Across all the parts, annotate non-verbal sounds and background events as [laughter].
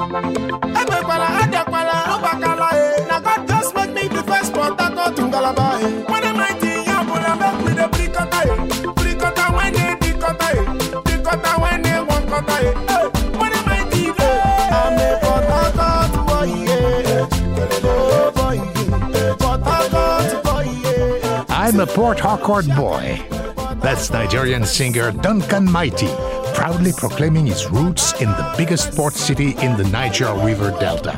Ekwekwala, adịakwala, ụgbakala. Eh. Na God just make me the first Port Harcourt ngalaba. Eh. When I'm 19, ya bụ na make we dey brikọta. Brikọta when dikọta. Dikọta when they nwakọta, eh. when I'm 19. I'm a Port Harcourt boy, yeah. Boy. Port Harcourt boy. I'm a Port Harcourt boy. That's Nigerian singer Duncan Mighty, proudly proclaiming its roots in the biggest port city in the Niger River Delta.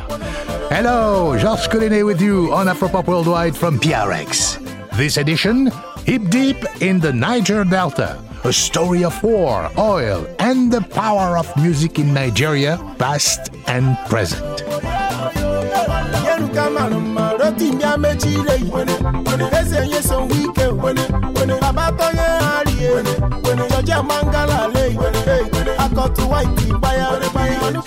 Hello, Georges Collinet with you on Afropop Worldwide from PRX. This edition, Hip Deep in the Niger Delta, a story of war, oil, and the power of music in Nigeria, past and present.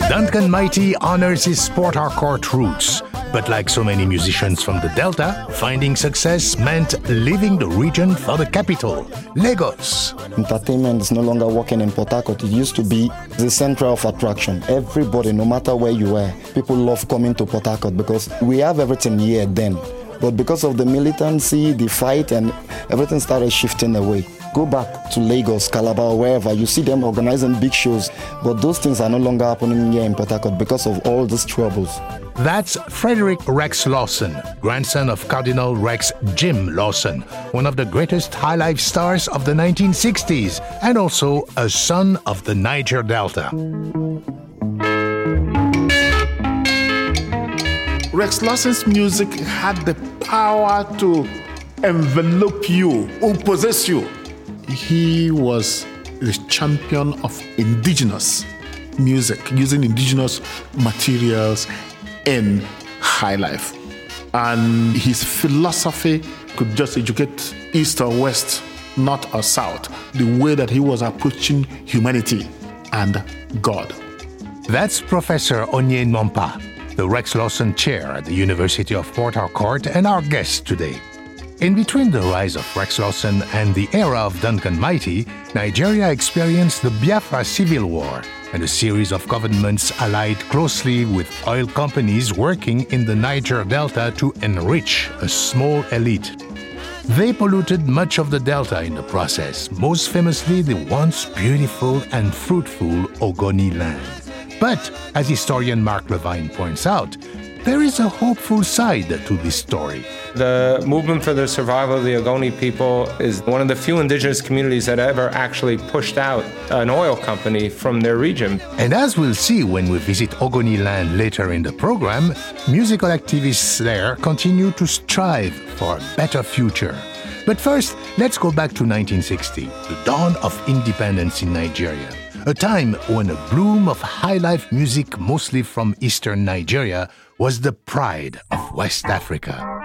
Duncan Mighty honors his Port Harcourt roots, but like so many musicians from the Delta, finding success meant leaving the region for the capital, Lagos. Entertainment is no longer working in Port Harcourt. It used to be the center of attraction. Everybody, no matter where you were, people love coming to Port Harcourt because we have everything here then. But because of the militancy, the fight, and everything started shifting away. Go back to Lagos, Calabar, wherever, you see them organizing big shows. But those things are no longer happening here in Port Harcourt because of all these troubles. That's Frederick Rex Lawson, grandson of Cardinal Rex Jim Lawson, one of the greatest high life stars of the 1960s, and also a son of the Niger Delta. Rex Lawson's music had the power to envelop you or possess you. He was the champion of indigenous music, using indigenous materials in high life. And his philosophy could just educate east or west, north or south, the way that he was approaching humanity and God. That's Professor Onye Nwankpa, the Rex Lawson Chair at the University of Port Harcourt, and our guest today. In between the rise of Rex Lawson and the era of Duncan Mighty, Nigeria experienced the Biafra Civil War and a series of governments allied closely with oil companies working in the Niger Delta to enrich a small elite. They polluted much of the delta in the process, most famously the once beautiful and fruitful Ogoni land. But, as historian Mark Levine points out, there is a hopeful side to this story. The movement for the survival of the Ogoni people is one of the few indigenous communities that ever actually pushed out an oil company from their region. And as we'll see when we visit Ogoni land later in the program, musical activists there continue to strive for a better future. But first, let's go back to 1960, the dawn of independence in Nigeria. A time when a bloom of high life music, mostly from eastern Nigeria, was the pride of West Africa.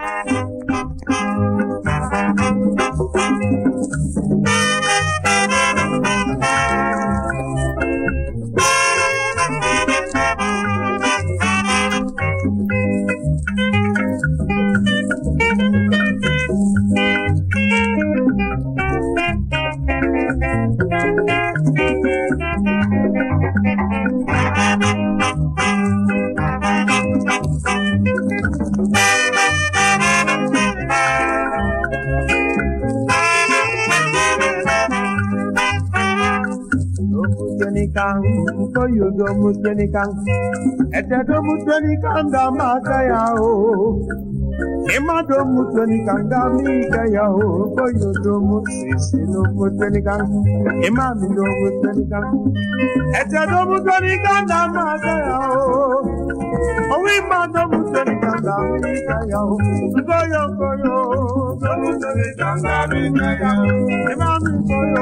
no yudo mutweni kang etedo mutweni kanga mata ya o emado mutweni kanga mika ya o ko yudo mutsisi no mutweni kang emami no mutweni kang etedo mutweni kanga mata ya o Owi ma domutenikan da mikaya o, koyo koyo mi koyo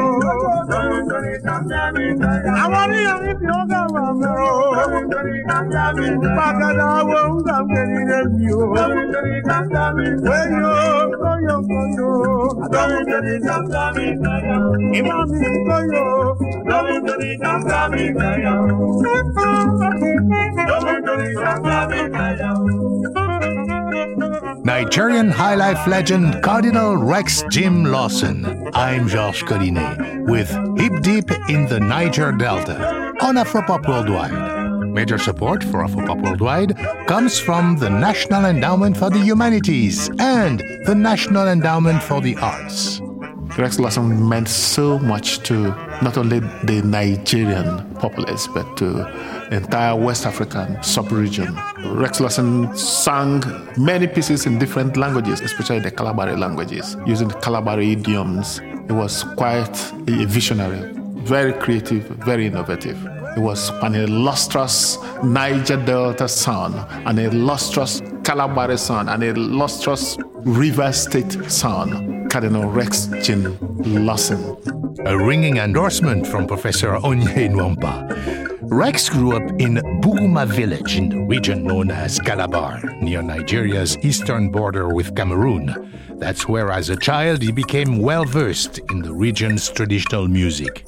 domutenikan da mikaya o. Àwọn oníyàn mi fi ọgá wà mọ́ o. Pàkàdà wo ń gbà kiri lẹ́bi o. Wẹ́yìn o, kóyò kóyò. Ìmọ̀ mi kóyò. Nigerian high life legend Cardinal Rex Jim Lawson. I'm Georges Collinet with Hip Deep in the Niger Delta on Afropop Worldwide. Major support for Afropop Worldwide comes from the National Endowment for the Humanities and the National Endowment for the Arts. Rex Lawson meant so much to not only the Nigerian populace, but to the entire West African sub-region. Rex Lawson sang many pieces in different languages, especially the Kalabari languages, using the Kalabari idioms. He was quite a visionary, very creative, very innovative. He was an illustrious Niger Delta son, an illustrious Kalabari son, an illustrious River State son, Cardinal Rex Jim Lawson. A ringing endorsement from Professor Onye Nwankpa. Rex grew up in Buguma village in the region known as Calabar, near Nigeria's eastern border with Cameroon. That's where, as a child, he became well versed in the region's traditional music.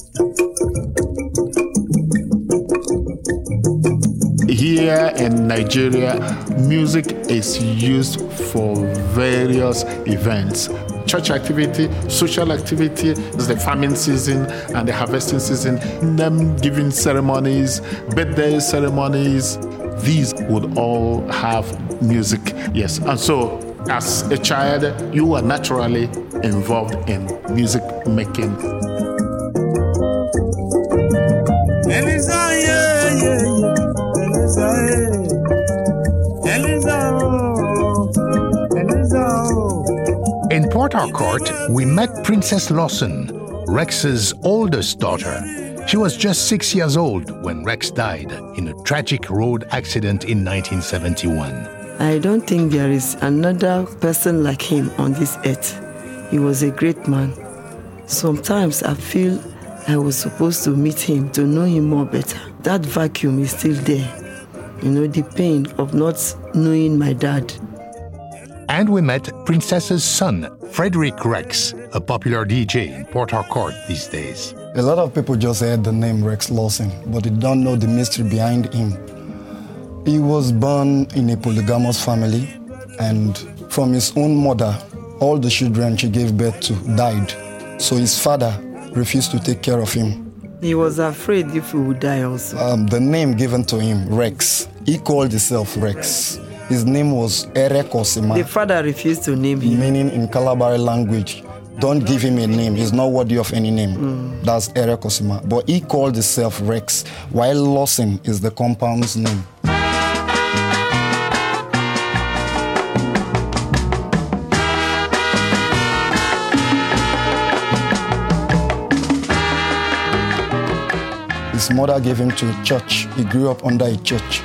Here in Nigeria, music is used for various events. Church activity, social activity, is the farming season and the harvesting season, them giving ceremonies, birthday ceremonies. These would all have music, yes. And so, as a child, you are naturally involved in music making. In Port Harcourt, we met Princess Lawson, Rex's oldest daughter. She was just six years old when Rex died in a tragic road accident in 1971. I don't think there is another person like him on this earth. He was a great man. Sometimes I feel I was supposed to meet him to know him more better. That vacuum is still there. You know, the pain of not knowing my dad. And we met Princess's son, Frederick Rex, a popular DJ in Port Harcourt these days. A lot of people just heard the name Rex Lawson, but they don't know the mystery behind him. He was born in a polygamous family, and from his own mother, all the children she gave birth to died. So his father refused to take care of him. He was afraid if he would die also. Um, the name given to him, Rex, he called himself Rex. His name was Erekosima. The father refused to name him. meaning in Kalabari language, don't give him a name. He's not worthy of any name. Hmm. That's Erekosima. But he called himself Rex, while Lawson is the compound's name. His mother gave him to a church. He grew up under a church.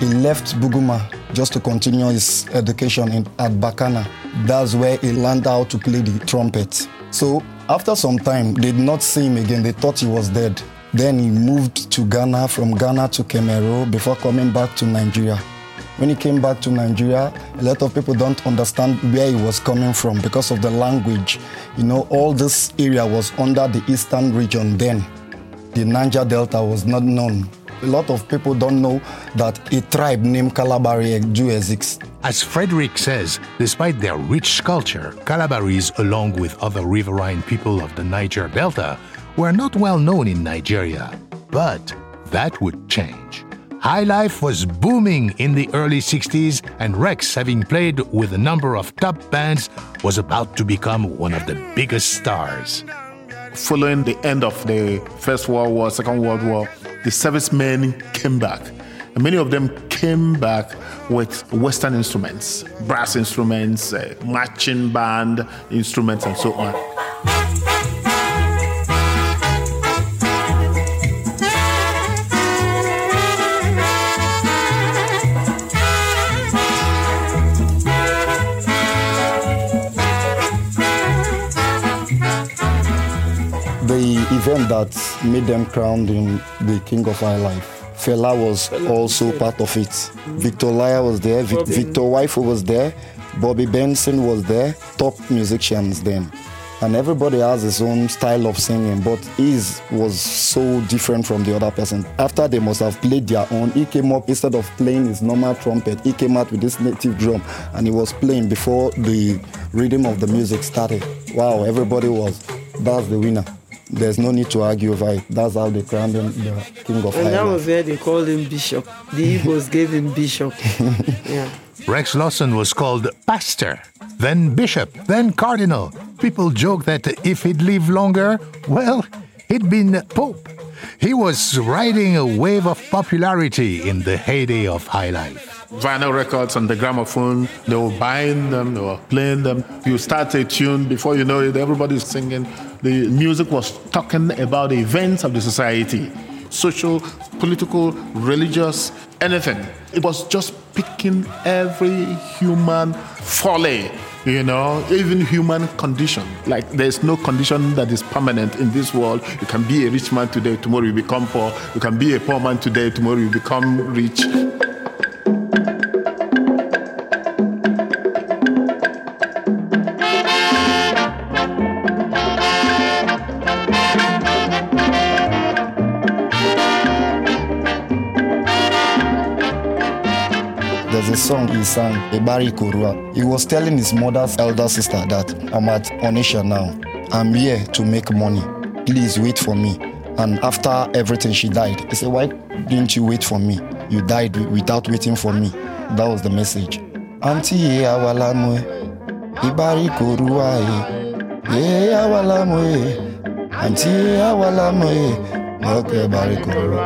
He left Buguma just to continue his education in, at Bakana. That's where he learned how to play the trumpet. So after some time, they did not see him again. They thought he was dead. Then he moved to Ghana, from Ghana to Cameroon before coming back to Nigeria. When he came back to Nigeria, a lot of people don't understand where he was coming from because of the language. You know, all this area was under the eastern region then. The Niger Delta was not known. A lot of people don't know that a tribe named Kalabari do exist. As Frederick says, despite their rich culture, Kalabaris, along with other riverine people of the Niger Delta, were not well known in Nigeria. But that would change. High life was booming in the early 60s, and Rex, having played with a number of top bands, was about to become one of the biggest stars. Following the end of the First World War, Second World War, the servicemen came back. And many of them came back with Western instruments, brass instruments, uh, marching band instruments, and so on. Event that made them crowned in the King of High Life. Fela was also part of it. Victor Olaiya was there, Vic- Victor Uwaifo was there, Bobby Benson was there, top musicians then. And everybody has his own style of singing, but his was so different from the other person. After they must have played their own, he came up instead of playing his normal trumpet, he came out with this native drum and he was playing before the rhythm of the music started. Wow, everybody was, that's the winner. There's no need to argue over it. That's how they crowned him the king of And that was where they called him Bishop. The Igbos gave him Bishop. [laughs] Yeah. Rex Lawson was called pastor, then bishop, then cardinal. People joke that if he'd lived longer, well, he'd been pope. He was riding a wave of popularity in the heyday of high life. Vinyl records on the gramophone, they were buying them, they were playing them. You start a tune, before you know it, everybody's singing. The music was talking about the events of the society social, political, religious, anything. It was just picking every human folly, you know, even human condition. Like there's no condition that is permanent in this world. You can be a rich man today, tomorrow you become poor. You can be a poor man today, tomorrow you become rich. Song he sang, Ebari Korua. He was telling his mother's elder sister that I'm at Onitsha now. I'm here to make money. Please wait for me. And after everything, she died. He said, Why didn't you wait for me? You died without waiting for me. That was the message. Auntie, awalamwe. Ebari Korua. eh. Ye awalamwe. Auntie, awalamwe. Okay, Ebari Korua.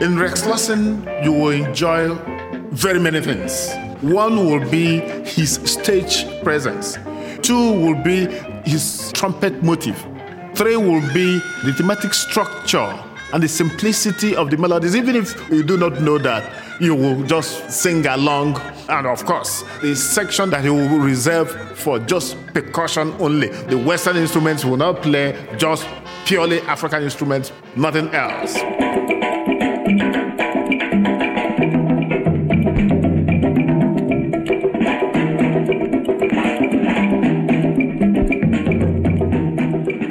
In Rex Lawson, you will enjoy very many things. One will be his stage presence. Two will be his trumpet motive. Three will be the thematic structure and the simplicity of the melodies. Even if you do not know that, you will just sing along. And of course, the section that he will reserve for just percussion only. The Western instruments will not play, just purely African instruments, nothing else.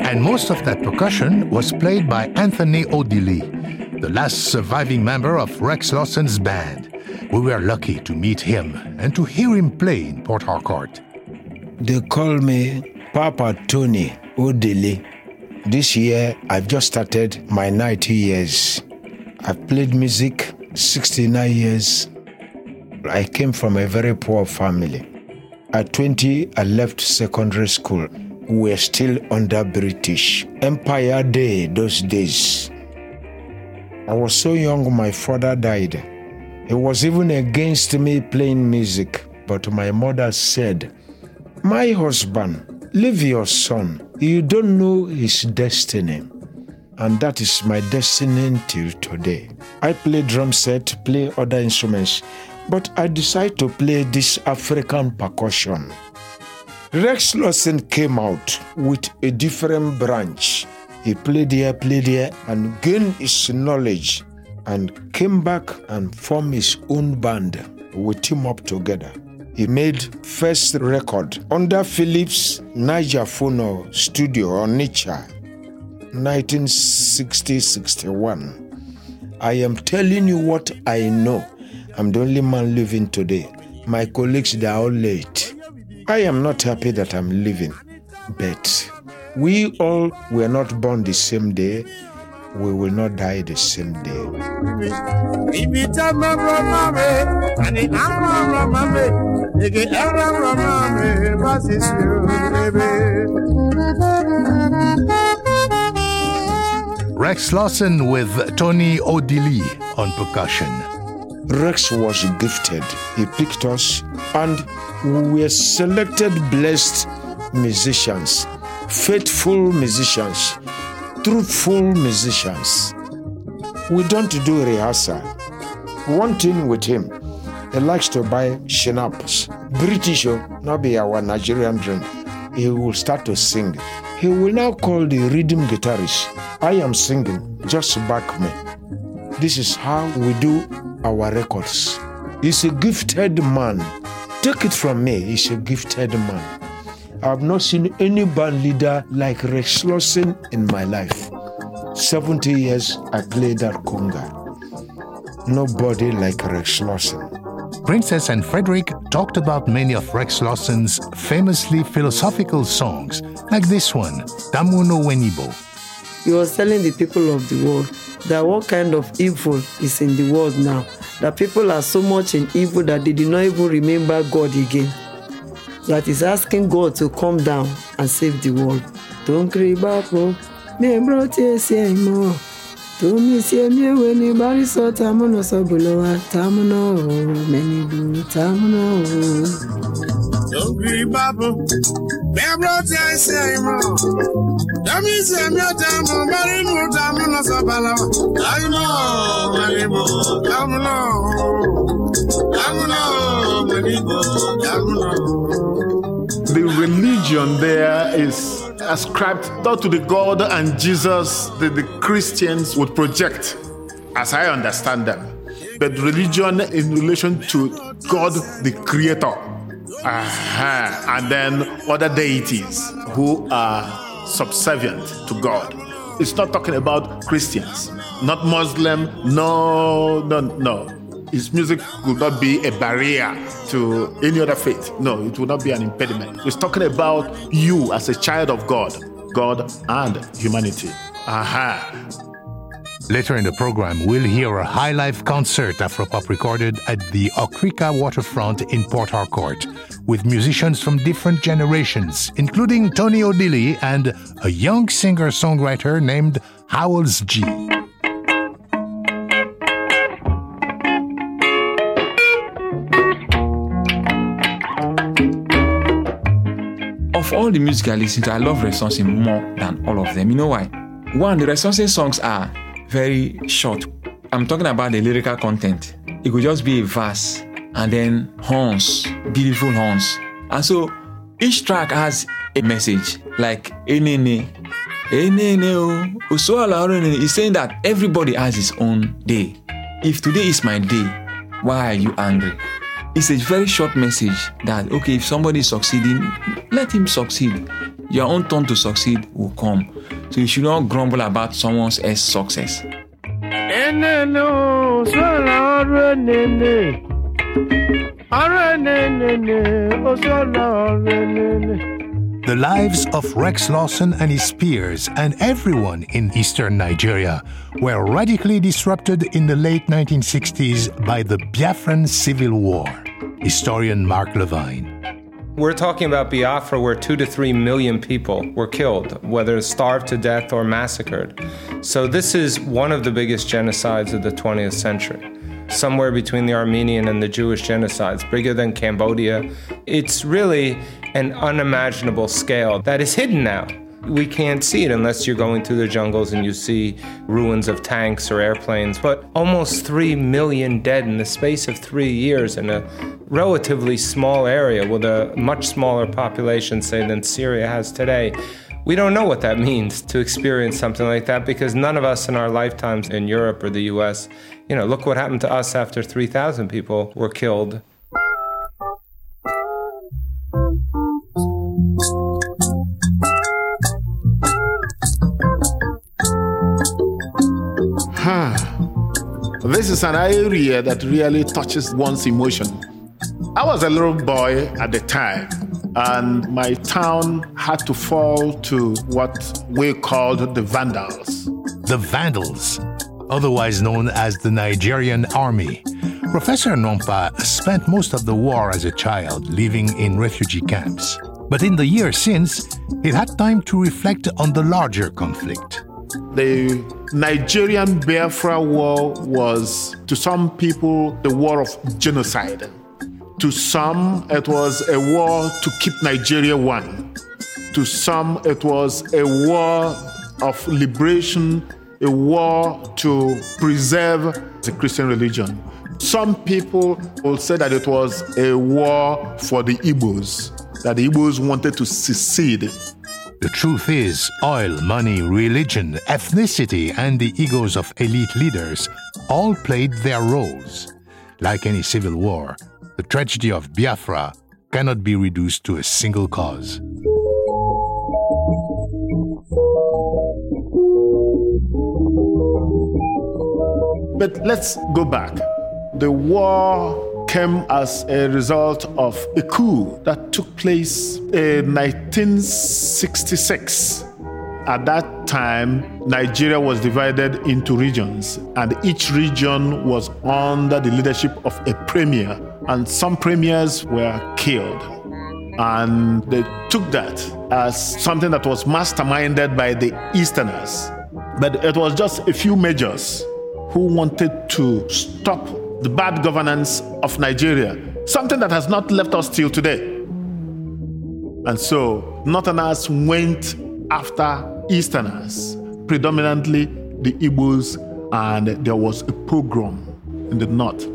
And most of that percussion was played by Anthony Odili, the last surviving member of Rex Lawson's band. We were lucky to meet him and to hear him play in Port Harcourt. They call me Papa Tony Odili. This year, I've just started my 90 years. I've played music 69 years. I came from a very poor family. At 20, I left secondary school. We were still under British Empire Day those days. I was so young, my father died. He was even against me playing music, but my mother said, My husband, leave your son. You don't know his destiny. And that is my destiny till today. I play drum set, play other instruments, but I decide to play this African percussion. Rex Lawson came out with a different branch. He played here, played here, and gained his knowledge and came back and formed his own band. We team up together. He made first record under Philips Niger Phono studio on Nicha, 1960-61. I am telling you what I know. I'm the only man living today. My colleagues, they are all late. I am not happy that I'm living, but we all were not born the same day. We will not die the same day. Ibita mama mame, ani ama mame, ege era mame, basis you, Rex Lawson with Tony Odili on percussion. Rex was gifted. He picked us, and we were selected blessed musicians, faithful musicians, truthful musicians. We don't do rehearsal. One thing with him, he likes to buy schnapps. British, not be our Nigerian drink. He will start to sing. He will now call the rhythm guitarist. I am singing, just back me. This is how we do our records. He's a gifted man. Take it from me, he's a gifted man. I've not seen any band leader like Rex Lawson in my life. 70 years I played that conga. Nobody like Rex Lawson. Princess and Frederick talked about many of Rex Lawson's famously philosophical songs, like this one, Tamuno Wenibo. He was telling the people of the world that what kind of evil is in the world now, that people are so much in evil that they do not even remember God again. That is asking God to come down and save the world. Don't cry back, me brought you. Tomi sie mi ewe ni bariso tamuno sobulowa tamuno meni bu tamuno. Dongri babu, me brought you say more. Tomi sie mi tamu bari mu tamuno sobalawa tamuno meni bu tamuno tamuno meni bu tamuno. The religion there is ascribed not to the God and Jesus that the Christians would project, as I understand them, but religion in relation to God the Creator, uh-huh. and then other deities who are subservient to God. It's not talking about Christians, not Muslim, no, no, no. His music will not be a barrier to any other faith. No, it would not be an impediment. It's talking about you as a child of God, God and humanity. Aha. Later in the program, we'll hear a high life concert Afropop recorded at the Okrika waterfront in Port Harcourt with musicians from different generations, including Tony Odili and a young singer songwriter named Howells G. Of all the music I listen to, I love Resonsi more than all of them. You know why? One, the Resonsi songs are very short. I'm talking about the lyrical content. It could just be a verse and then horns, beautiful horns. And so each track has a message like Enene. Enene o. He's saying that everybody has his own day. If today is my day, why are you angry? It's a very short message that okay, if somebody is succeeding, let him succeed. Your own turn to succeed will come. So you should not grumble about someone else's success. The lives of Rex Lawson and his peers and everyone in eastern Nigeria were radically disrupted in the late 1960s by the Biafran Civil War. Historian Mark Levine. We're talking about Biafra, where two to three million people were killed, whether starved to death or massacred. So, this is one of the biggest genocides of the 20th century somewhere between the Armenian and the Jewish genocides, bigger than Cambodia. It's really an unimaginable scale that is hidden now. We can't see it unless you're going through the jungles and you see ruins of tanks or airplanes. But almost 3 million dead in the space of three years in a relatively small area with a much smaller population, say, than Syria has today. We don't know what that means to experience something like that because none of us in our lifetimes in Europe or the US, you know, look what happened to us after 3,000 people were killed. This is an area that really touches one's emotion. I was a little boy at the time, and my town had to fall to what we called the Vandals. The Vandals, otherwise known as the Nigerian Army. Professor Nwankpa spent most of the war as a child living in refugee camps. But in the years since, he had time to reflect on the larger conflict. The Nigerian Biafra War was, to some people, the war of genocide. To some, it was a war to keep Nigeria one. To some, it was a war of liberation, a war to preserve the Christian religion. Some people will say that it was a war for the Igbos, that the Igbos wanted to secede. The truth is, oil, money, religion, ethnicity, and the egos of elite leaders all played their roles. Like any civil war, the tragedy of Biafra cannot be reduced to a single cause. But let's go back. The war came as a result of a coup that took place in 1966. At that time, Nigeria was divided into regions, and each region was under the leadership of a premier, and some premiers were killed. And they took that as something that was masterminded by the Easterners. But it was just a few majors who wanted to stop the bad governance of Nigeria, something that has not left us till today. And so, Northerners went after Easterners, predominantly the Igbos, and there was a pogrom in the north.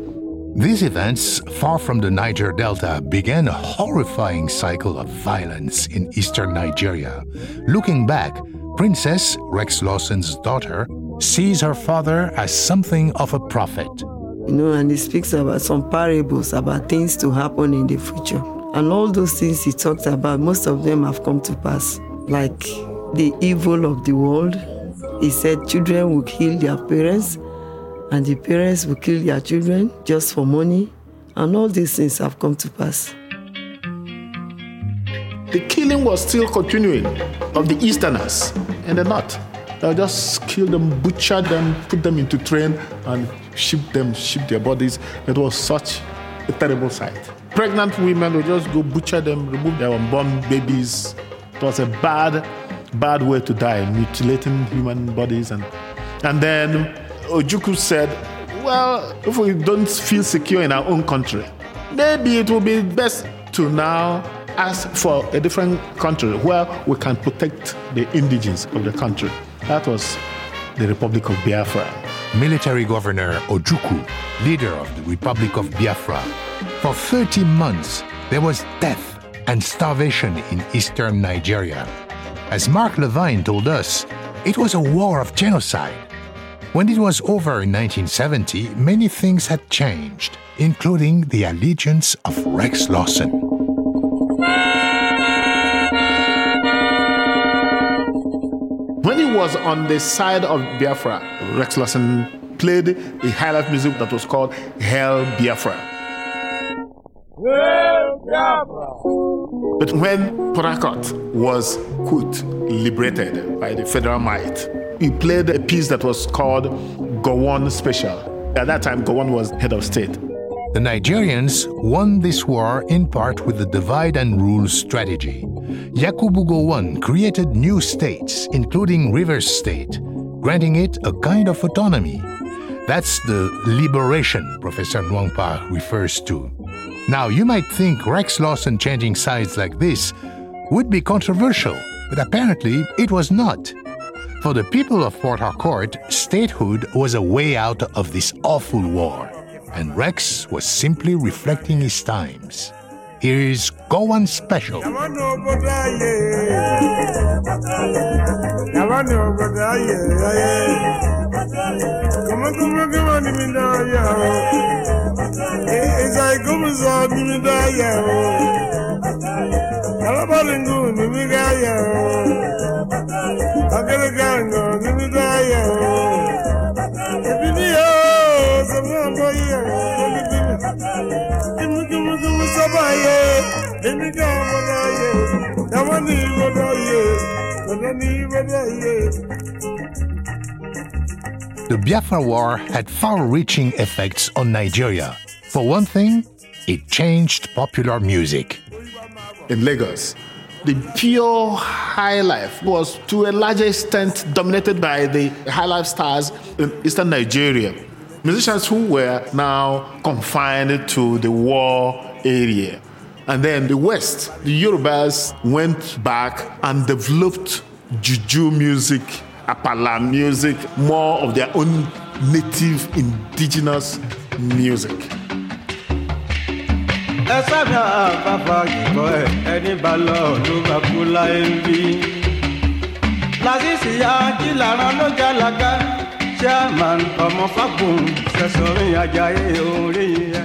These events, far from the Niger Delta, began a horrifying cycle of violence in eastern Nigeria. Looking back, Princess Rex Lawson's daughter sees her father as something of a prophet. You know, and he speaks about some parables about things to happen in the future. And all those things he talked about, most of them have come to pass. Like the evil of the world. He said children will kill their parents, and the parents will kill their children just for money. And all these things have come to pass. The killing was still continuing of the Easterners in the north. They'll just kill them, butcher them, put them into train, and ship them, ship their bodies. It was such a terrible sight. Pregnant women would just go butcher them, remove their unborn babies. It was a bad, bad way to die, mutilating human bodies. And, and then Ojukwu said, Well, if we don't feel secure in our own country, maybe it will be best to now ask for a different country where we can protect the indigenes of the country. That was the Republic of Biafra. Military Governor Ojukwu, leader of the Republic of Biafra. For 30 months, there was death and starvation in eastern Nigeria. As Mark Levine told us, it was a war of genocide. When it was over in 1970, many things had changed, including the allegiance of Rex Lawson. Was on the side of Biafra, Rex Lawson played a high life music that was called Hell Biafra. But when Port Harcourt was, quote, liberated by the federal might, he played a piece that was called Gowon Special. At that time, Gowon was head of state. The Nigerians won this war in part with the divide and rule strategy. Yakubu Gowon created new states, including Rivers State, granting it a kind of autonomy. That's the liberation Professor Nwangpa refers to. Now, you might think Rex Lawson changing sides like this would be controversial, but apparently it was not. For the people of Port Harcourt, statehood was a way out of this awful war, and Rex was simply reflecting his times. Here is Gowon Special. The Biafra War had far reaching effects on Nigeria. For one thing, it changed popular music. In Lagos, the pure high life was to a larger extent dominated by the high life stars in eastern Nigeria. Musicians who were now confined to the war area. And then the West, the Yorubas went back and developed juju music, apala music, more of their own native indigenous music.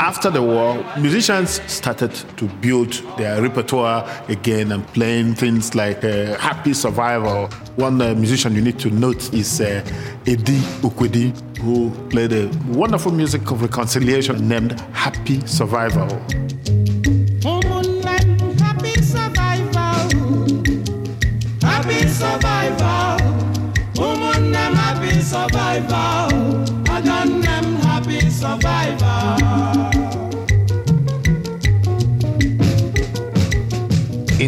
After the war, musicians started to build their repertoire again and playing things like uh, Happy Survival. One uh, musician you need to note is uh, Eddie Ukwedi. who played a wonderful music of reconciliation named Happy Survival. Happy survival. Happy survival. In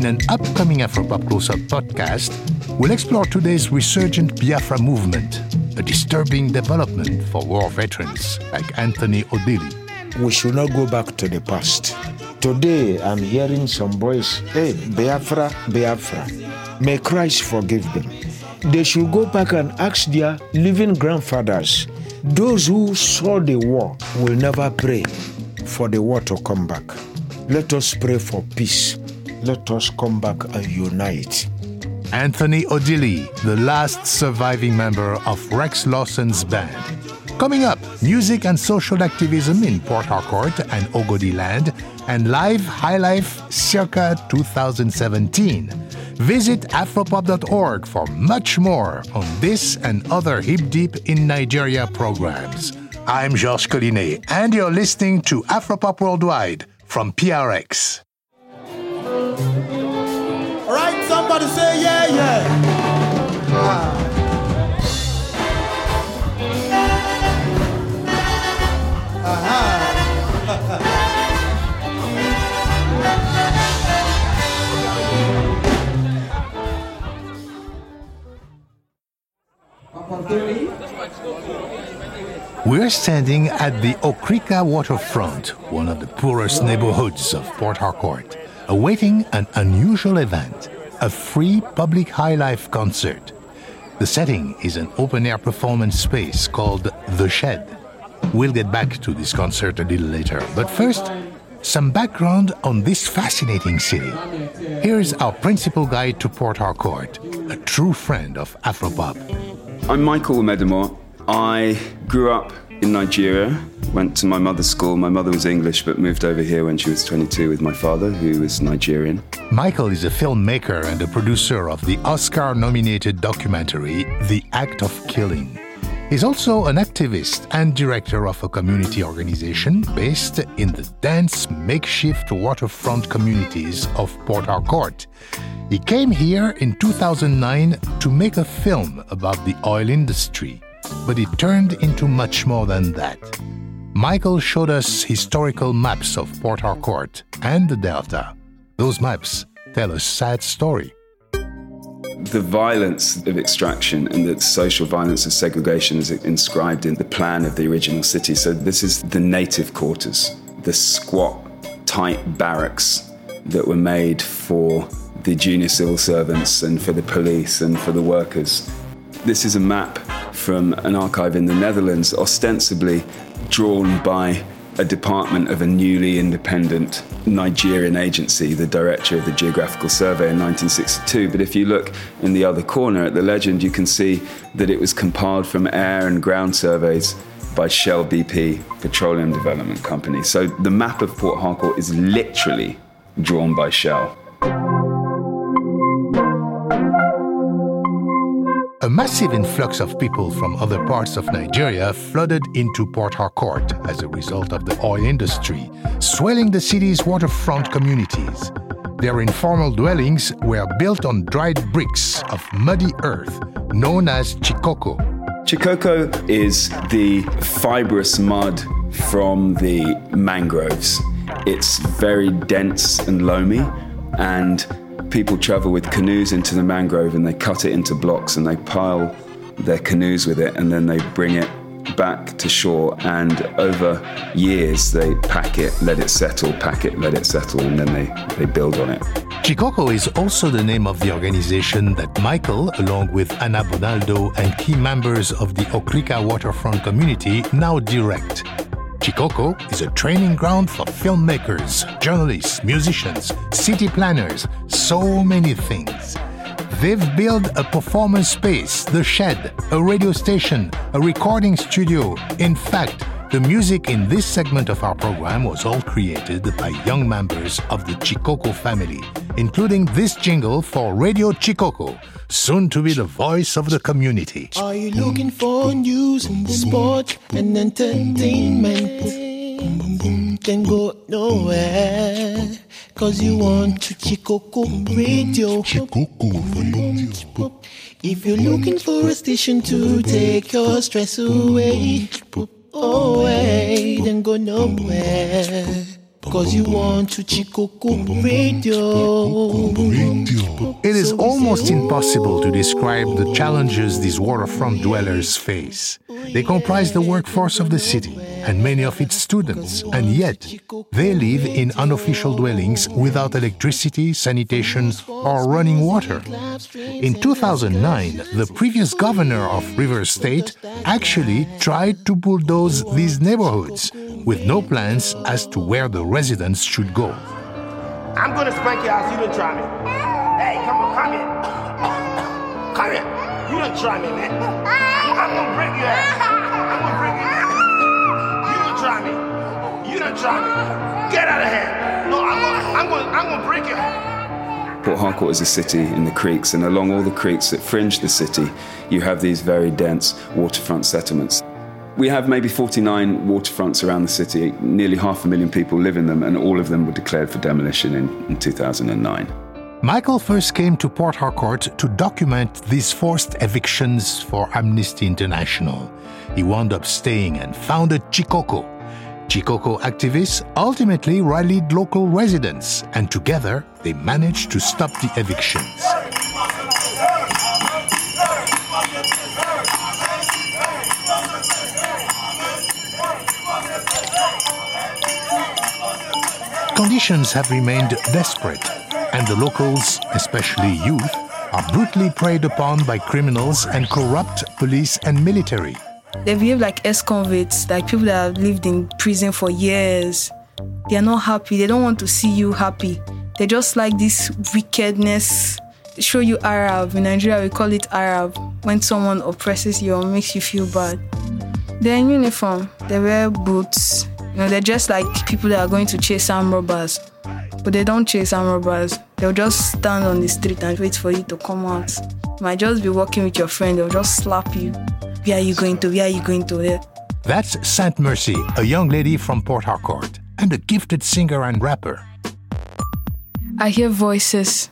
an upcoming Afropop Close Up podcast, we'll explore today's resurgent Biafra movement, a disturbing development for war veterans like Anthony Odili. We should not go back to the past. Today, I'm hearing some boys, hey, Biafra, Biafra. May Christ forgive them. They should go back and ask their living grandfathers. Those who saw the war will never pray for the war to come back. Let us pray for peace. Let us come back and unite. Anthony Odili, the last surviving member of Rex Lawson's band. Coming up, music and social activism in Port Harcourt and Ogoni Land, and live high life circa 2017. Visit afropop.org for much more on this and other Hip Deep in Nigeria programs. I'm Georges Collinet, and you're listening to Afropop Worldwide from PRX. Right, somebody say yeah, yeah. Ah. We're standing at the Okrika waterfront, one of the poorest neighborhoods of Port Harcourt, awaiting an unusual event a free public high life concert. The setting is an open air performance space called The Shed. We'll get back to this concert a little later, but first, some background on this fascinating city. Here's our principal guide to Port Harcourt, a true friend of Afropop. I'm Michael Uwemedimo. I grew up in Nigeria, went to my mother's school. My mother was English but moved over here when she was 22 with my father, who was Nigerian. Michael is a filmmaker and a producer of the Oscar nominated documentary The Act of Killing. He's also an activist and director of a community organization based in the dense makeshift waterfront communities of Port Harcourt. He came here in 2009 to make a film about the oil industry, but it turned into much more than that. Michael showed us historical maps of Port Harcourt and the Delta. Those maps tell a sad story. The violence of extraction and the social violence of segregation is inscribed in the plan of the original city. So, this is the native quarters, the squat, tight barracks that were made for the junior civil servants and for the police and for the workers. This is a map from an archive in the Netherlands, ostensibly drawn by a department of a newly independent Nigerian agency, the director of the Geographical Survey in 1962. But if you look in the other corner at the legend, you can see that it was compiled from air and ground surveys by Shell BP, Petroleum Development Company. So the map of Port Harcourt is literally drawn by Shell. A massive influx of people from other parts of Nigeria flooded into Port Harcourt as a result of the oil industry, swelling the city's waterfront communities. Their informal dwellings were built on dried bricks of muddy earth known as chikoko. Chikoko is the fibrous mud from the mangroves. It's very dense and loamy, and people travel with canoes into the mangrove and they cut it into blocks and they pile their canoes with it and then they bring it back to shore and over years they pack it, let it settle, pack it, let it settle, and then they, they build on it. Chikoko is also the name of the organization that Michael, along with Anna Bonaldo and key members of the Okrika waterfront community, now direct. Chikoko is a training ground for filmmakers, journalists, musicians, city planners, so many things. They've built a performance space, the shed, a radio station, a recording studio. In fact, The music in this segment of our program was all created by young members of the Chikoko family, including this jingle for Radio Chikoko, soon to be the voice of the community. Are you looking for news, sport, and entertainment? Then go nowhere, cause you want to Chikoko Radio. If you're looking for a station to take your stress away, away, then go nowhere. Cause you want to Chikoko Radio. It is almost impossible to describe the challenges these waterfront dwellers face. They comprise the workforce of the city and many of its students, and yet they live in unofficial dwellings without electricity, sanitation, or running water. In 2009, the previous governor of River State actually tried to bulldoze these neighborhoods with no plans as to where the residents should go. I'm gonna spank your ass. You didn't try me. Hey, come on, come here. Come here. You didn't try me, man. I'm gonna break your ass. I'm gonna break your ass. You didn't try me. You didn't try me. Get out of here. No, I'm gonna, I'm gonna, I'm gonna break your. Port Harcourt is a city in the creeks, and along all the creeks that fringe the city, you have these very dense waterfront settlements. We have maybe 49 waterfronts around the city. Nearly half a million people live in them, and all of them were declared for demolition in, in 2009. Michael first came to Port Harcourt to document these forced evictions for Amnesty International. He wound up staying and founded Chikoko. Chikoko activists ultimately rallied local residents, and together they managed to stop the evictions. Conditions have remained desperate, and the locals, especially youth, are brutally preyed upon by criminals and corrupt police and military. They behave like ex-convicts, like people that have lived in prison for years. They are not happy. They don't want to see you happy. They just like this wickedness. Show you Arab. In Nigeria, we call it Arab. When someone oppresses you or makes you feel bad. They're in uniform. They wear boots. You know, they're just like people that are going to chase armed robbers. But they don't chase armed robbers. They'll just stand on the street and wait for you to come out. You might just be walking with your friend. They'll just slap you. Where are you going to? Where are you going to? There. That's Saint Mercy, a young lady from Port Harcourt, and a gifted singer and rapper. I hear voices,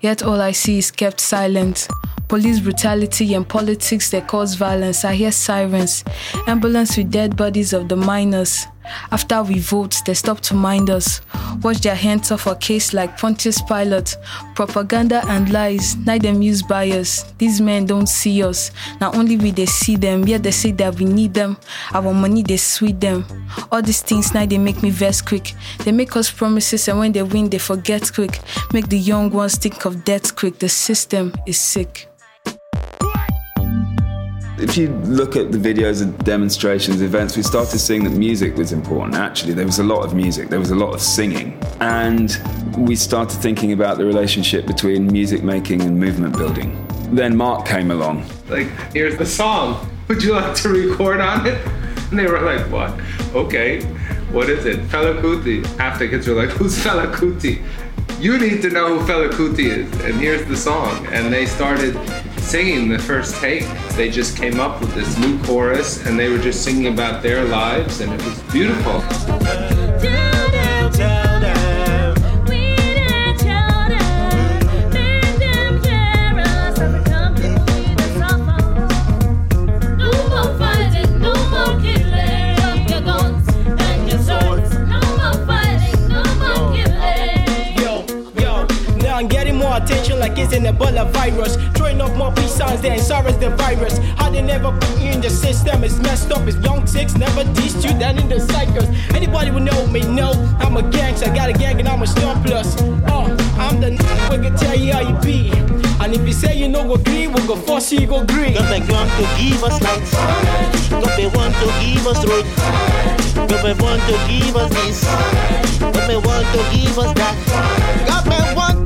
yet all I see is kept silent. Police brutality and politics that cause violence. I hear sirens, ambulance with dead bodies of the miners. After we vote, they stop to mind us. Wash their hands off a case like Pontius Pilate. Propaganda and lies, now them use bias. These men don't see us. Now only we they see them, yet they say that we need them. Our money they sweet them. All these things now they make me vex quick. They make us promises and when they win they forget quick. Make the young ones think of death quick. The system is sick. If you look at the videos and demonstrations, events, we started seeing that music was important. Actually, there was a lot of music, there was a lot of singing. And we started thinking about the relationship between music making and movement building. Then Mark came along. Like, here's the song. Would you like to record on it? And they were like, what? Okay, what is it? Fela Kuti. Half the kids were like, who's Fela Kuti? You need to know who Fela Kuti is, and here's the song. And they started singing the first take. They just came up with this new chorus, and they were just singing about their lives, and it was beautiful. Attention like it's an Ebola virus. Throwing up more peace signs than SARS the virus. How they never put you in the system is messed up. It's young six never teach you that in the cycles. Anybody who know me know I'm a gangster. I got a gang and I'm a star plus. Uh, I'm the nigga we can tell you how you be. And if you say you know go green, we'll go force you go green. Government want to give us lights. Government want to give us road. Government want to give us this. Government want to give us that. Government want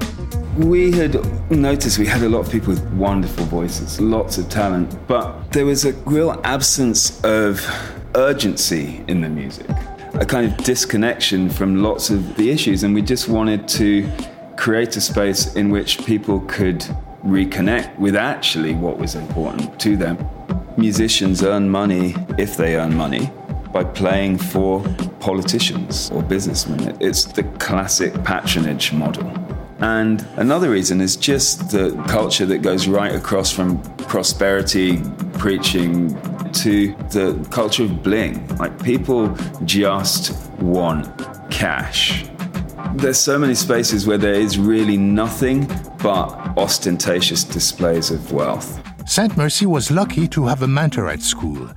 We had noticed we had a lot of people with wonderful voices, lots of talent, but there was a real absence of urgency in the music, a kind of disconnection from lots of the issues, and we just wanted to create a space in which people could reconnect with actually what was important to them. Musicians earn money if they earn money by playing for politicians or businessmen. It's the classic patronage model. And another reason is just the culture that goes right across from prosperity preaching to the culture of bling. Like people just want cash. There's so many spaces where there is really nothing but ostentatious displays of wealth. St. Mercy was lucky to have a mentor at school,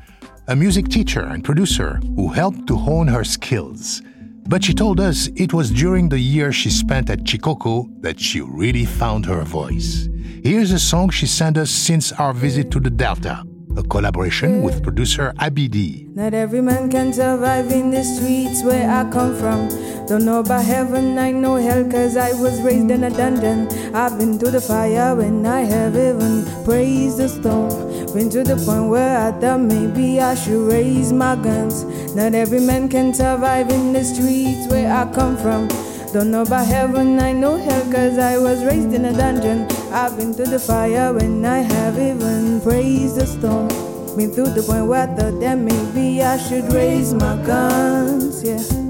a music teacher and producer who helped to hone her skills. But she told us it was during the year she spent at Chikoko that she really found her voice. Here's a song she sent us since our visit to the Delta, a collaboration with producer Abidi. Not every man can survive in the streets where I come from. Don't know about heaven, I know hell, cause I was raised in a dungeon. I've been through the fire and I have even praised the storm. Been to the point where I thought maybe I should raise my guns. Not every man can survive in the streets where I come from. Don't know about heaven, I know hell, cause I was raised in a dungeon. I've been through the fire and I have even praised the storm. Been through the point where I thought that maybe I should raise my guns, yeah.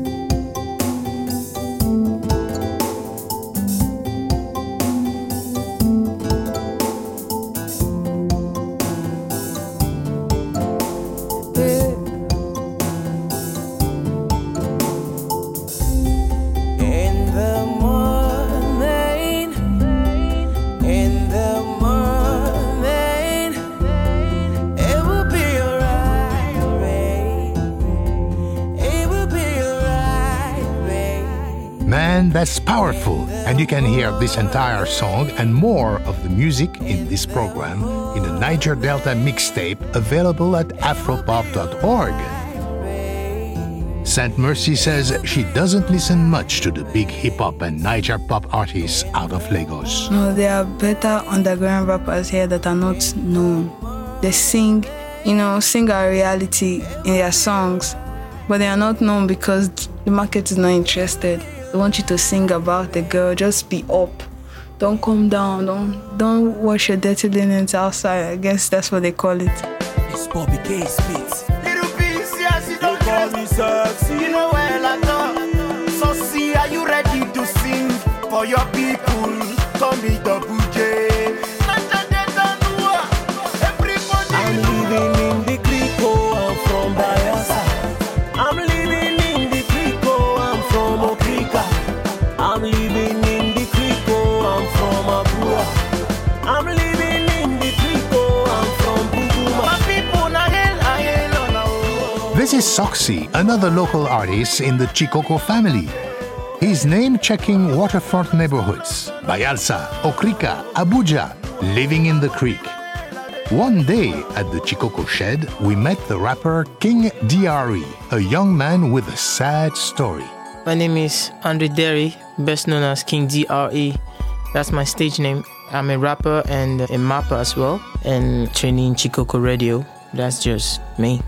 That's powerful. And you can hear this entire song and more of the music in this program in the Niger Delta mixtape available at afropop.org. St. Mercy says she doesn't listen much to the big hip hop and Niger pop artists out of Lagos. No, there are better underground rappers here that are not known. They sing, you know, sing our reality in their songs, but they are not known because the market is not interested. They want you to sing about the girl, just be up. Don't come down, don't don't wash your dirty linens outside. I guess that's what they call it. It's Bobby K Spitz. Little piece, yes, you don't call me sexy. You know well I know. So see, are you ready to sing for your people? Call me Double J. is Soxy, another local artist in the Chikoko family. He's name checking waterfront neighborhoods Bayelsa, Okrika, Abuja, living in the creek. One day at the Chikoko shed, we met the rapper King DRE, a young man with a sad story. My name is Andre Derry, best known as King DRE. That's my stage name. I'm a rapper and a mapper as well, and training Chikoko Radio. That's just me.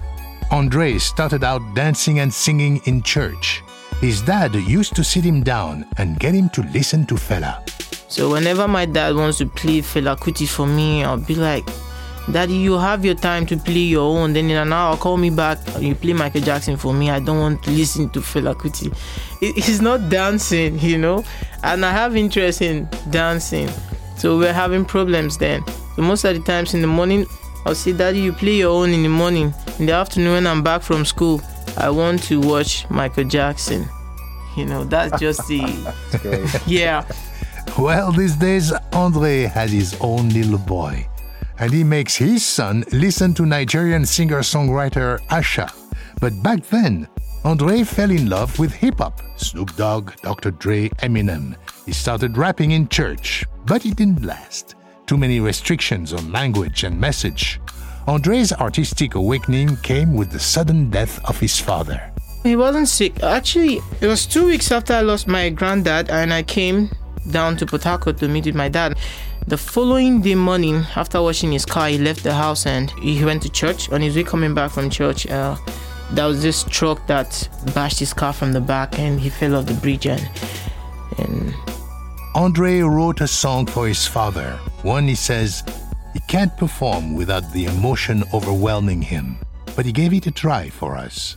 Andre started out dancing and singing in church. His dad used to sit him down and get him to listen to Fela. So whenever my dad wants to play Fela Kuti for me, I'll be like, Daddy, you have your time to play your own. Then in an hour, call me back. You play Michael Jackson for me. I don't want to listen to Fela Kuti. It- It's not dancing, you know. And I have interest in dancing, so we're having problems then. So most of the times in the morning, I'll say, Daddy, you play your own in the morning. In the afternoon, when I'm back from school, I want to watch Michael Jackson. You know, that's just the [laughs] yeah. Well, these days, Andre has his own little boy, and he makes his son listen to Nigerian singer songwriter Asa. But back then, Andre fell in love with hip hop Snoop Dogg, Dr. Dre, Eminem. He started rapping in church, but it didn't last. Too many restrictions on language and message. Andre's artistic awakening came with the sudden death of his father. He wasn't sick. Actually, it was two weeks after I lost my granddad, and I came down to Harcourt to meet with my dad. The following day morning, after washing his car, he left the house and he went to church. On his way coming back from church, uh, there was this truck that bashed his car from the back, and he fell off the bridge. And, and Andre wrote a song for his father. One he says he can't perform without the emotion overwhelming him, but he gave it a try for us.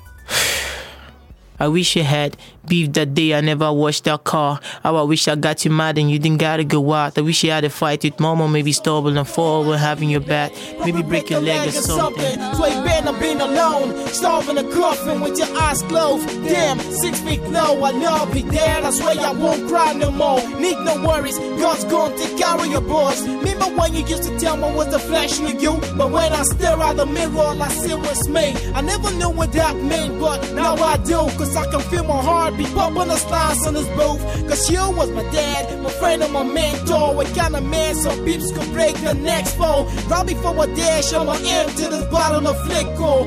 I wish he had beef that day. I never washed that car. How I wish I got you mad and you didn't gotta go out. I wish you had a fight with mama, maybe stumble and fall when having your back. Maybe break your leg or something. So you better been alone, starving a coffin with your eyes closed. Damn, six feet low, I I'll be there. I swear I won't cry no more. Need no worries, God's gonna take care of your boys. Remember when you used to tell me was the flesh of you? But when I stare out the mirror, all I see was me. I never knew what that meant, but now I do. Cause I can feel my heart beat pumping the slice on this booth. Cause you was my dad, my friend and my mentor. What kind of man some peeps could break the next foe? Right before I dash, I'ma empty this bottle of liquor.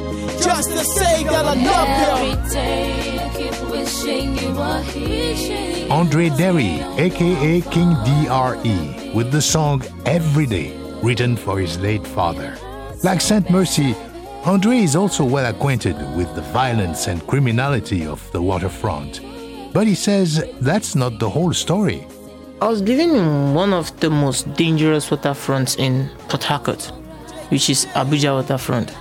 Just to say that I love you. Every day I keep wishing you were here. Andre Derry, aka King DRE, with the song Every Day, written for his late father. Like Saint Mercy, Andre is also well acquainted with the violence and criminality of the waterfront. But he says that's not the whole story. I was living in one of the most dangerous waterfronts in Port Harcourt, which is Abuja waterfront.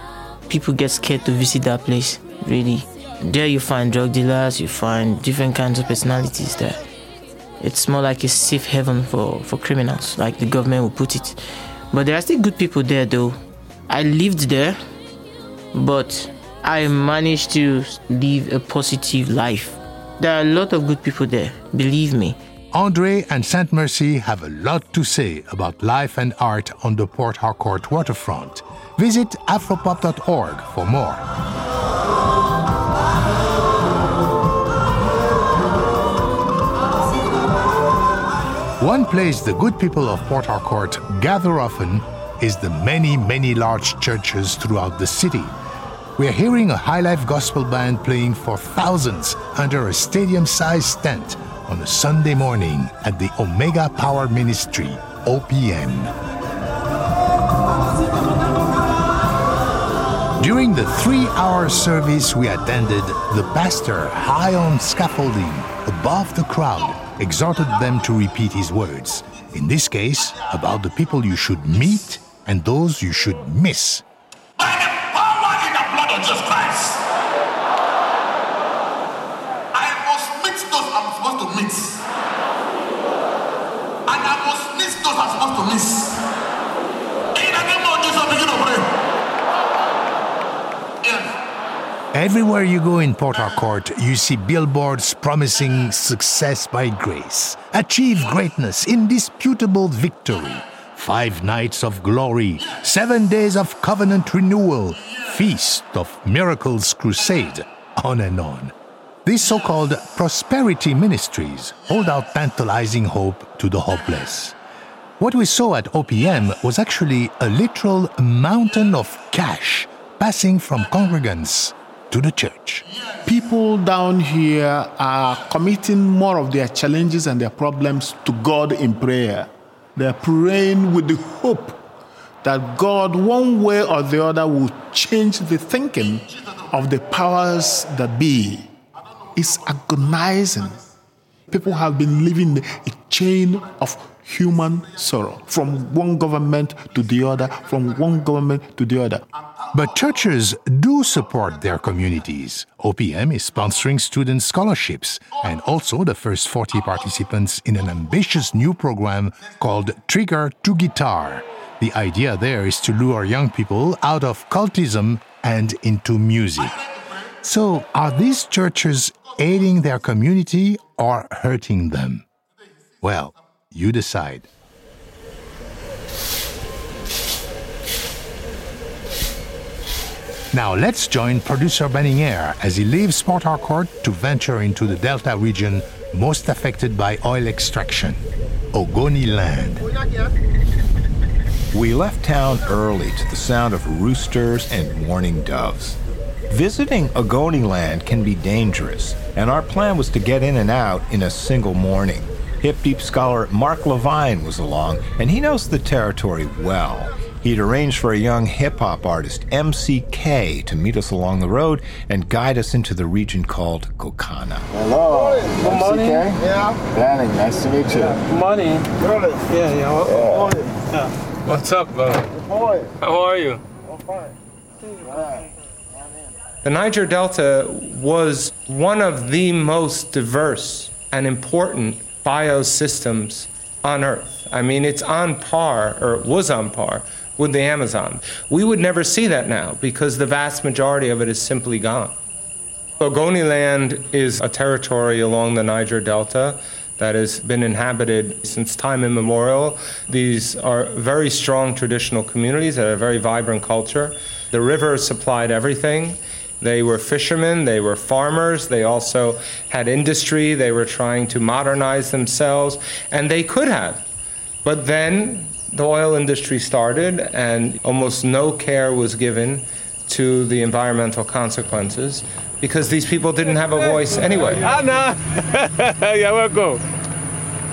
People get scared to visit that place, really. There you find drug dealers, you find different kinds of personalities there. It's more like a safe haven for, for criminals, like the government will put it. But there are still good people there though. I lived there, but I managed to live a positive life. There are a lot of good people there, believe me. Andre and Saint Mercy have a lot to say about life and art on the Port Harcourt waterfront. Visit afropop.org for more. One place the good people of Port Harcourt gather often is the many, many large churches throughout the city. We're hearing a high life gospel band playing for thousands under a stadium sized tent on a Sunday morning at the Omega Power Ministry, OPM. During the three hour service we attended, the pastor, high on scaffolding, above the crowd, exhorted them to repeat his words. In this case, about the people you should meet and those you should miss. Everywhere you go in Port Harcourt, you see billboards promising success by grace, achieve greatness, indisputable victory, five nights of glory, seven days of covenant renewal, feast of miracles crusade, on and on. These so called prosperity ministries hold out tantalizing hope to the hopeless. What we saw at OPM was actually a literal mountain of cash passing from congregants to the church. People down here are committing more of their challenges and their problems to God in prayer. They're praying with the hope that God, one way or the other, will change the thinking of the powers that be. It's agonizing. People have been living a chain of human sorrow from one government to the other, from one government to the other. But churches do support their communities. OPM is sponsoring student scholarships and also the first 40 participants in an ambitious new program called Trigger to Guitar. The idea there is to lure young people out of cultism and into music. So, are these churches aiding their community or hurting them? Well, you decide. Now let's join producer Banning Eyre as he leaves Port Harcourt to venture into the Delta region most affected by oil extraction, Ogoni land. We left town early to the sound of roosters and warning doves. Visiting Ogoniland can be dangerous, and our plan was to get in and out in a single morning. Hip Deep scholar Mark Levine was along, and he knows the territory well. He'd arranged for a young hip hop artist, MCK, to meet us along the road and guide us into the region called Gokana. Hello. Good morning. Yeah. Danny, nice to meet you. Good morning. Yeah, yeah. Yeah. yeah. What's up, brother? How are you? I'm fine. The Niger Delta was one of the most diverse and important biosystems on Earth. I mean, it's on par, or it was on par, with the Amazon. We would never see that now because the vast majority of it is simply gone. Ogoniland is a territory along the Niger Delta that has been inhabited since time immemorial. These are very strong traditional communities that have a very vibrant culture. The river supplied everything. They were fishermen, they were farmers, they also had industry, they were trying to modernize themselves, and they could have. But then the oil industry started, and almost no care was given to the environmental consequences because these people didn't have a voice anyway. [laughs] Anna, [laughs] you're welcome.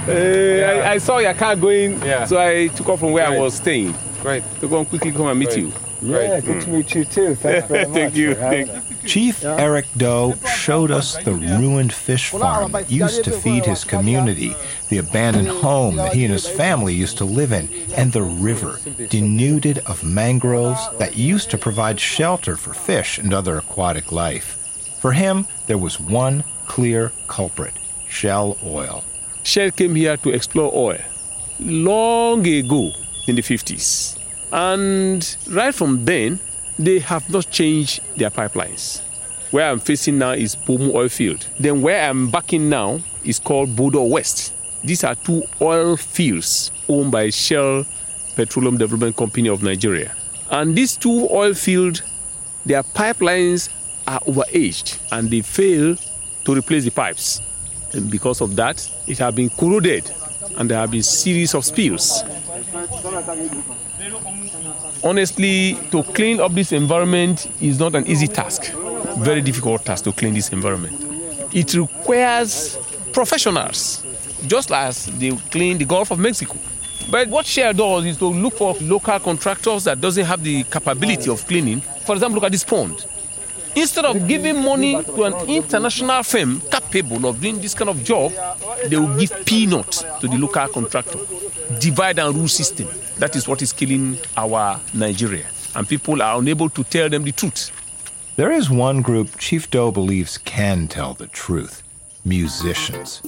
Uh, I, I, saw your car going, Yeah. so I took off from where I was staying. Great. To go and quickly come and meet Great. you. Yeah, good to meet you too. Thanks [laughs] very much. Thank you. for having Thank us. Chief Eric Doe showed us the ruined fish farm that used to feed his community, the abandoned home that he and his family used to live in, and the river, denuded of mangroves that used to provide shelter for fish and other aquatic life. For him, there was one clear culprit Shell oil. Shell came here to explore oil long ago in the 50s. And right from then, they have not changed their pipelines. Where I'm facing now is Bomu oil field. Then where I'm backing now is called Bodo West. These are two oil fields owned by Shell Petroleum Development Company of Nigeria. And these two oil fields, their pipelines are overaged and they fail to replace the pipes. And because of that, it has been corroded and there have been series of spills. Honestly, to clean up this environment is not an easy task. Very difficult task to clean this environment. It requires professionals, just as they clean the Gulf of Mexico. But what Shell does is to look for local contractors that doesn't have the capability of cleaning. For example, look at this pond. Instead of giving money to an international firm capable of doing this kind of job, they will give peanuts to the local contractor. Divide and rule system. That is what is killing our Nigeria. And people are unable to tell them the truth. There is one group Chief Doe believes can tell the truth musicians.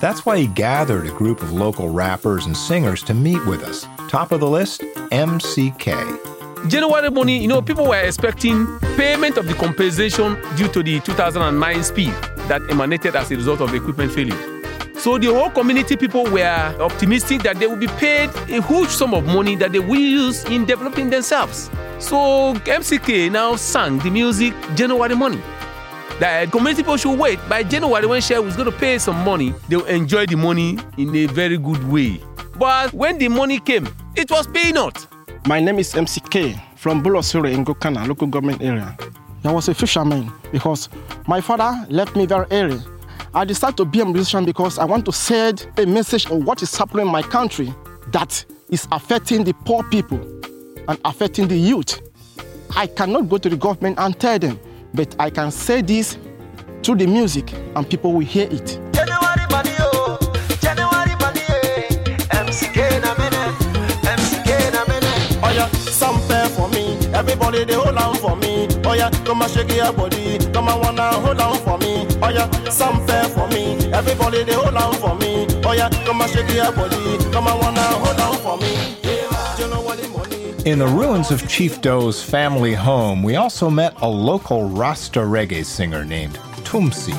That's why he gathered a group of local rappers and singers to meet with us. Top of the list, MCK. January money, you know, people were expecting payment of the compensation due to the 2009 spill that emanated as a result of equipment failure. So the whole community people were optimistic that they will be paid a huge sum of money that they will use in developing themselves. So MCK now sang the music January money. That community people should wait. By January, when Shell was going to pay some money, they'll enjoy the money in a very good way. But when the money came, it was peanut. My name is MCK from Bulosuri in Gokana, local government area. I was a fisherman because my father left me very early. I decided to be a musician because I want to send a message of what is happening in my country that is affecting the poor people and affecting the youth. I cannot go to the government and tell them, but I can say this through the music and people will hear it. Everybody they hold on for me. Oh yeah, come and shake your body. Come and wanna hold on for me. Oh yeah, some pay for me. Everybody they hold on for me. Oh yeah, come and shake your body. Come and wanna hold on for me. You know what the money. In the ruins of Chief Doe's family home, we also met a local Rasta reggae singer named Tumsi.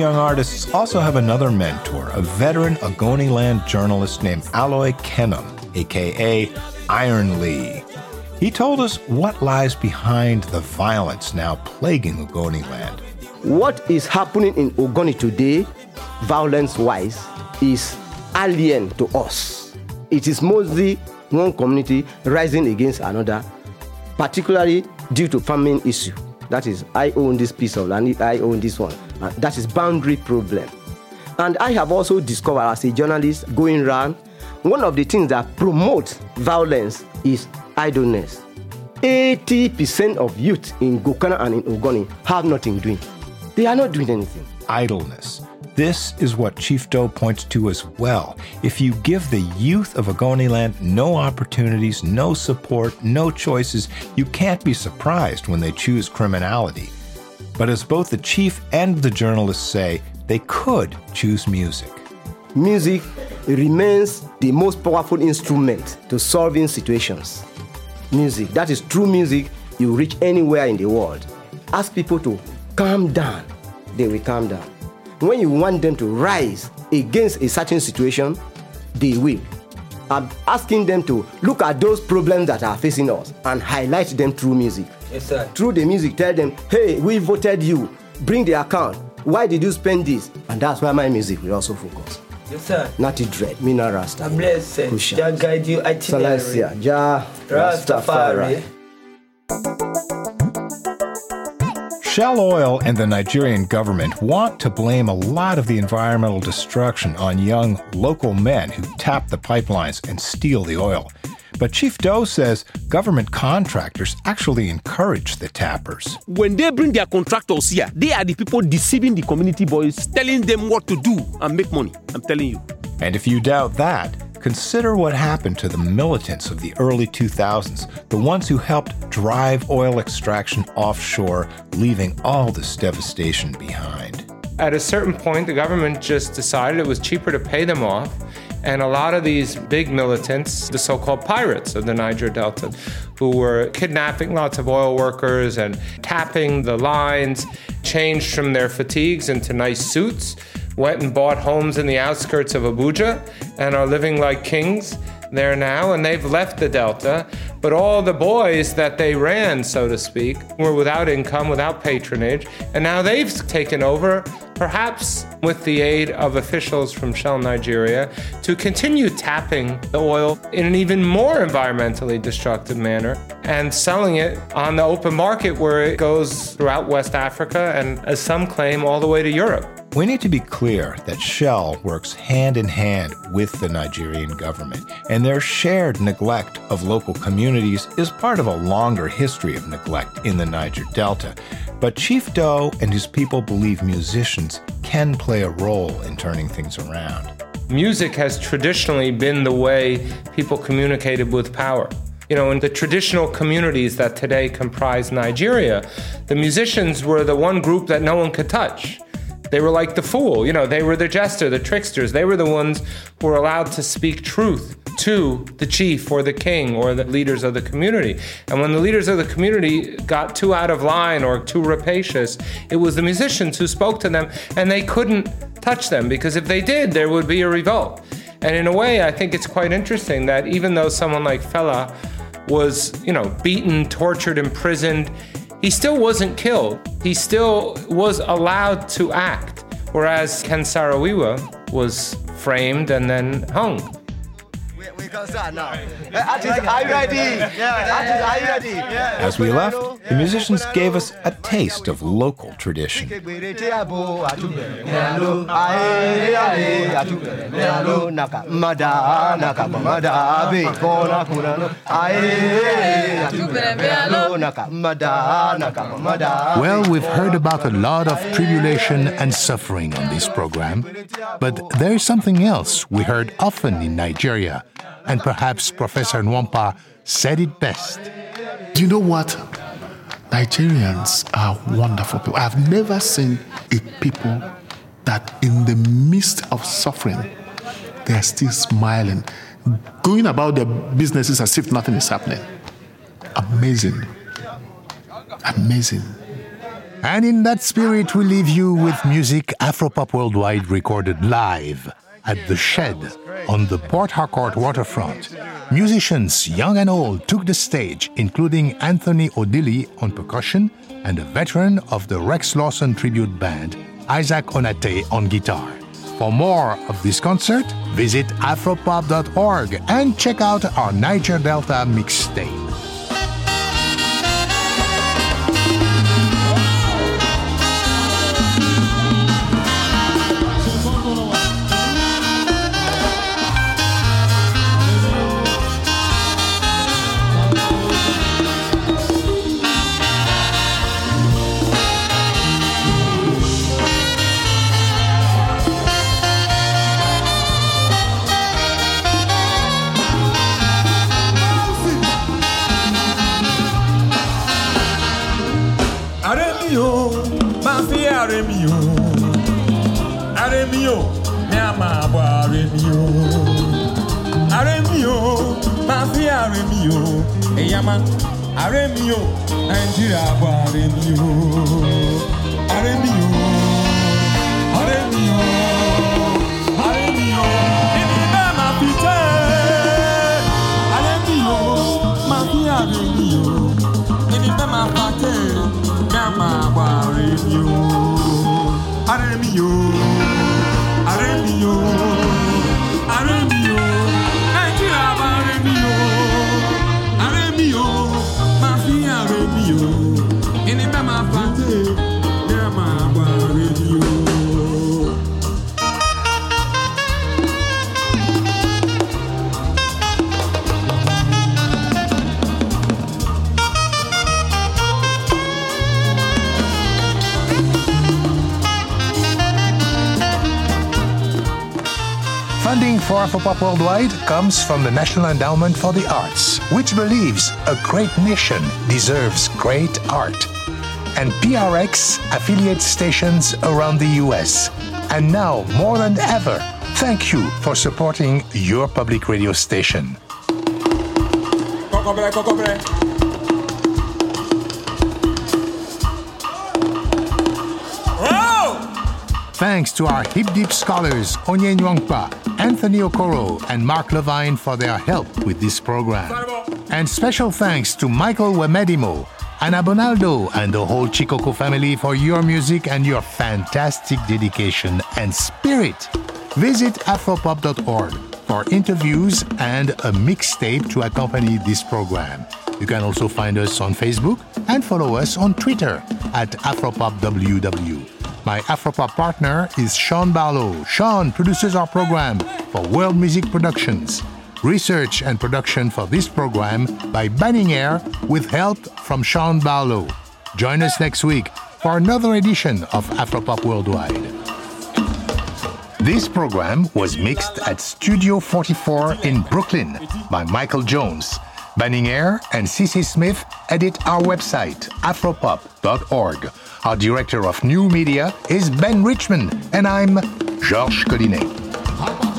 Young artists also have another mentor, a veteran Ogoniland journalist named Aloy Kenham, aka Iron Lee. He told us what lies behind the violence now plaguing Ogoniland. What is happening in Ogoni today, violence wise, is alien to us. It is mostly one community rising against another, particularly due to famine issue. That is, I own this piece of land, I own this one. Uh, that is boundary problem. And I have also discovered as a journalist going around, one of the things that promotes violence is idleness. 80% of youth in Gokana and in Ogoni have nothing doing. They are not doing anything. Idleness. This is what Chief Doe points to as well. If you give the youth of Ogoniland no opportunities, no support, no choices, you can't be surprised when they choose criminality. But as both the chief and the journalists say, they could choose music. Music remains the most powerful instrument to solving situations. Music, that is true music, you reach anywhere in the world. Ask people to calm down, they will calm down. When you want them to rise against a certain situation, they will. I'm asking them to look at those problems that are facing us and highlight them through music. Yes, sir. Through the music, tell them, hey, we voted you, bring the account. Why did you spend this? And that's why my music will also focus. Yes, sir. Natty Dread, Mina Rasta. God bless you. Kusha. Jah guide you itinerary. Salasia, Jah Rastafari. Rastafari. Shell Oil and the Nigerian government want to blame a lot of the environmental destruction on young local men who tap the pipelines and steal the oil. But Chief Doe says government contractors actually encourage the tappers. When they bring their contractors here, they are the people deceiving the community boys, telling them what to do and make money. I'm telling you. And if you doubt that, consider what happened to the militants of the early 2000s, the ones who helped drive oil extraction offshore, leaving all this devastation behind. At a certain point, the government just decided it was cheaper to pay them off. And a lot of these big militants, the so called pirates of the Niger Delta, who were kidnapping lots of oil workers and tapping the lines, changed from their fatigues into nice suits, went and bought homes in the outskirts of Abuja, and are living like kings there now. And they've left the Delta. But all the boys that they ran, so to speak, were without income, without patronage. And now they've taken over perhaps with the aid of officials from Shell Nigeria, to continue tapping the oil in an even more environmentally destructive manner and selling it on the open market where it goes throughout West Africa and, as some claim, all the way to Europe. We need to be clear that Shell works hand in hand with the Nigerian government, and their shared neglect of local communities is part of a longer history of neglect in the Niger Delta. But Chief Doe and his people believe musicians can play a role in turning things around. Music has traditionally been the way people communicated with power. You know, in the traditional communities that today comprise Nigeria, the musicians were the one group that no one could touch. They were like the fool, you know, they were the jester, the tricksters. They were the ones who were allowed to speak truth to the chief or the king or the leaders of the community. And when the leaders of the community got too out of line or too rapacious, it was the musicians who spoke to them and they couldn't touch them because if they did, there would be a revolt. And in a way, I think it's quite interesting that even though someone like Fela was, you know, beaten, tortured, imprisoned, he still wasn't killed. He still was allowed to act. Whereas Ken Saro-Wiwa was framed and then hung. We can start now. Artist, are you ready? Yeah. Artist, are you ready? As we left, the musicians gave us a taste of local tradition. Well, we've heard about a lot of tribulation and suffering on this program, but there's something else we heard often in Nigeria, and perhaps Professor Nwankpa said it best. Do you know what? Nigerians are wonderful people. I've never seen a people that in the midst of suffering, they're still smiling, going about their businesses as if nothing is happening. Amazing. Amazing. And in that spirit, we leave you with music Afropop Worldwide recorded live at The Shed on the Port Harcourt waterfront. Musicians, young and old, took the stage, including Anthony Odili on percussion and a veteran of the Rex Lawson tribute band, Isaac Onate on guitar. For more of this concert, visit afropop.org and check out our Niger Delta mixtape. Comes from the National Endowment for the Arts, which believes a great nation deserves great art, and PRX affiliate stations around the US. And now, more than ever, thank you for supporting your public radio station. Thanks to our Hip Deep scholars Onye Nwankpa, Anthony Okoro, and Mark Levine for their help with this program. And special thanks to Michael Uwemedimo, Ana Bonaldo, and the whole Chikoko family for your music and your fantastic dedication and spirit. Visit afropop.org for interviews and a mixtape to accompany this program. You can also find us on Facebook and follow us on Twitter at AfropopWW. My Afropop partner is Sean Barlow. Sean produces our program for World Music Productions. Research and production for this program by Banning Eyre with help from Sean Barlow. Join us next week for another edition of Afropop Worldwide. This program was mixed at Studio 44 in Brooklyn by Michael Jones. Banning Eyre and CC Smith edit our website, afropop.org. Our director of new media is Ben Richmond, and I'm Georges Collinet.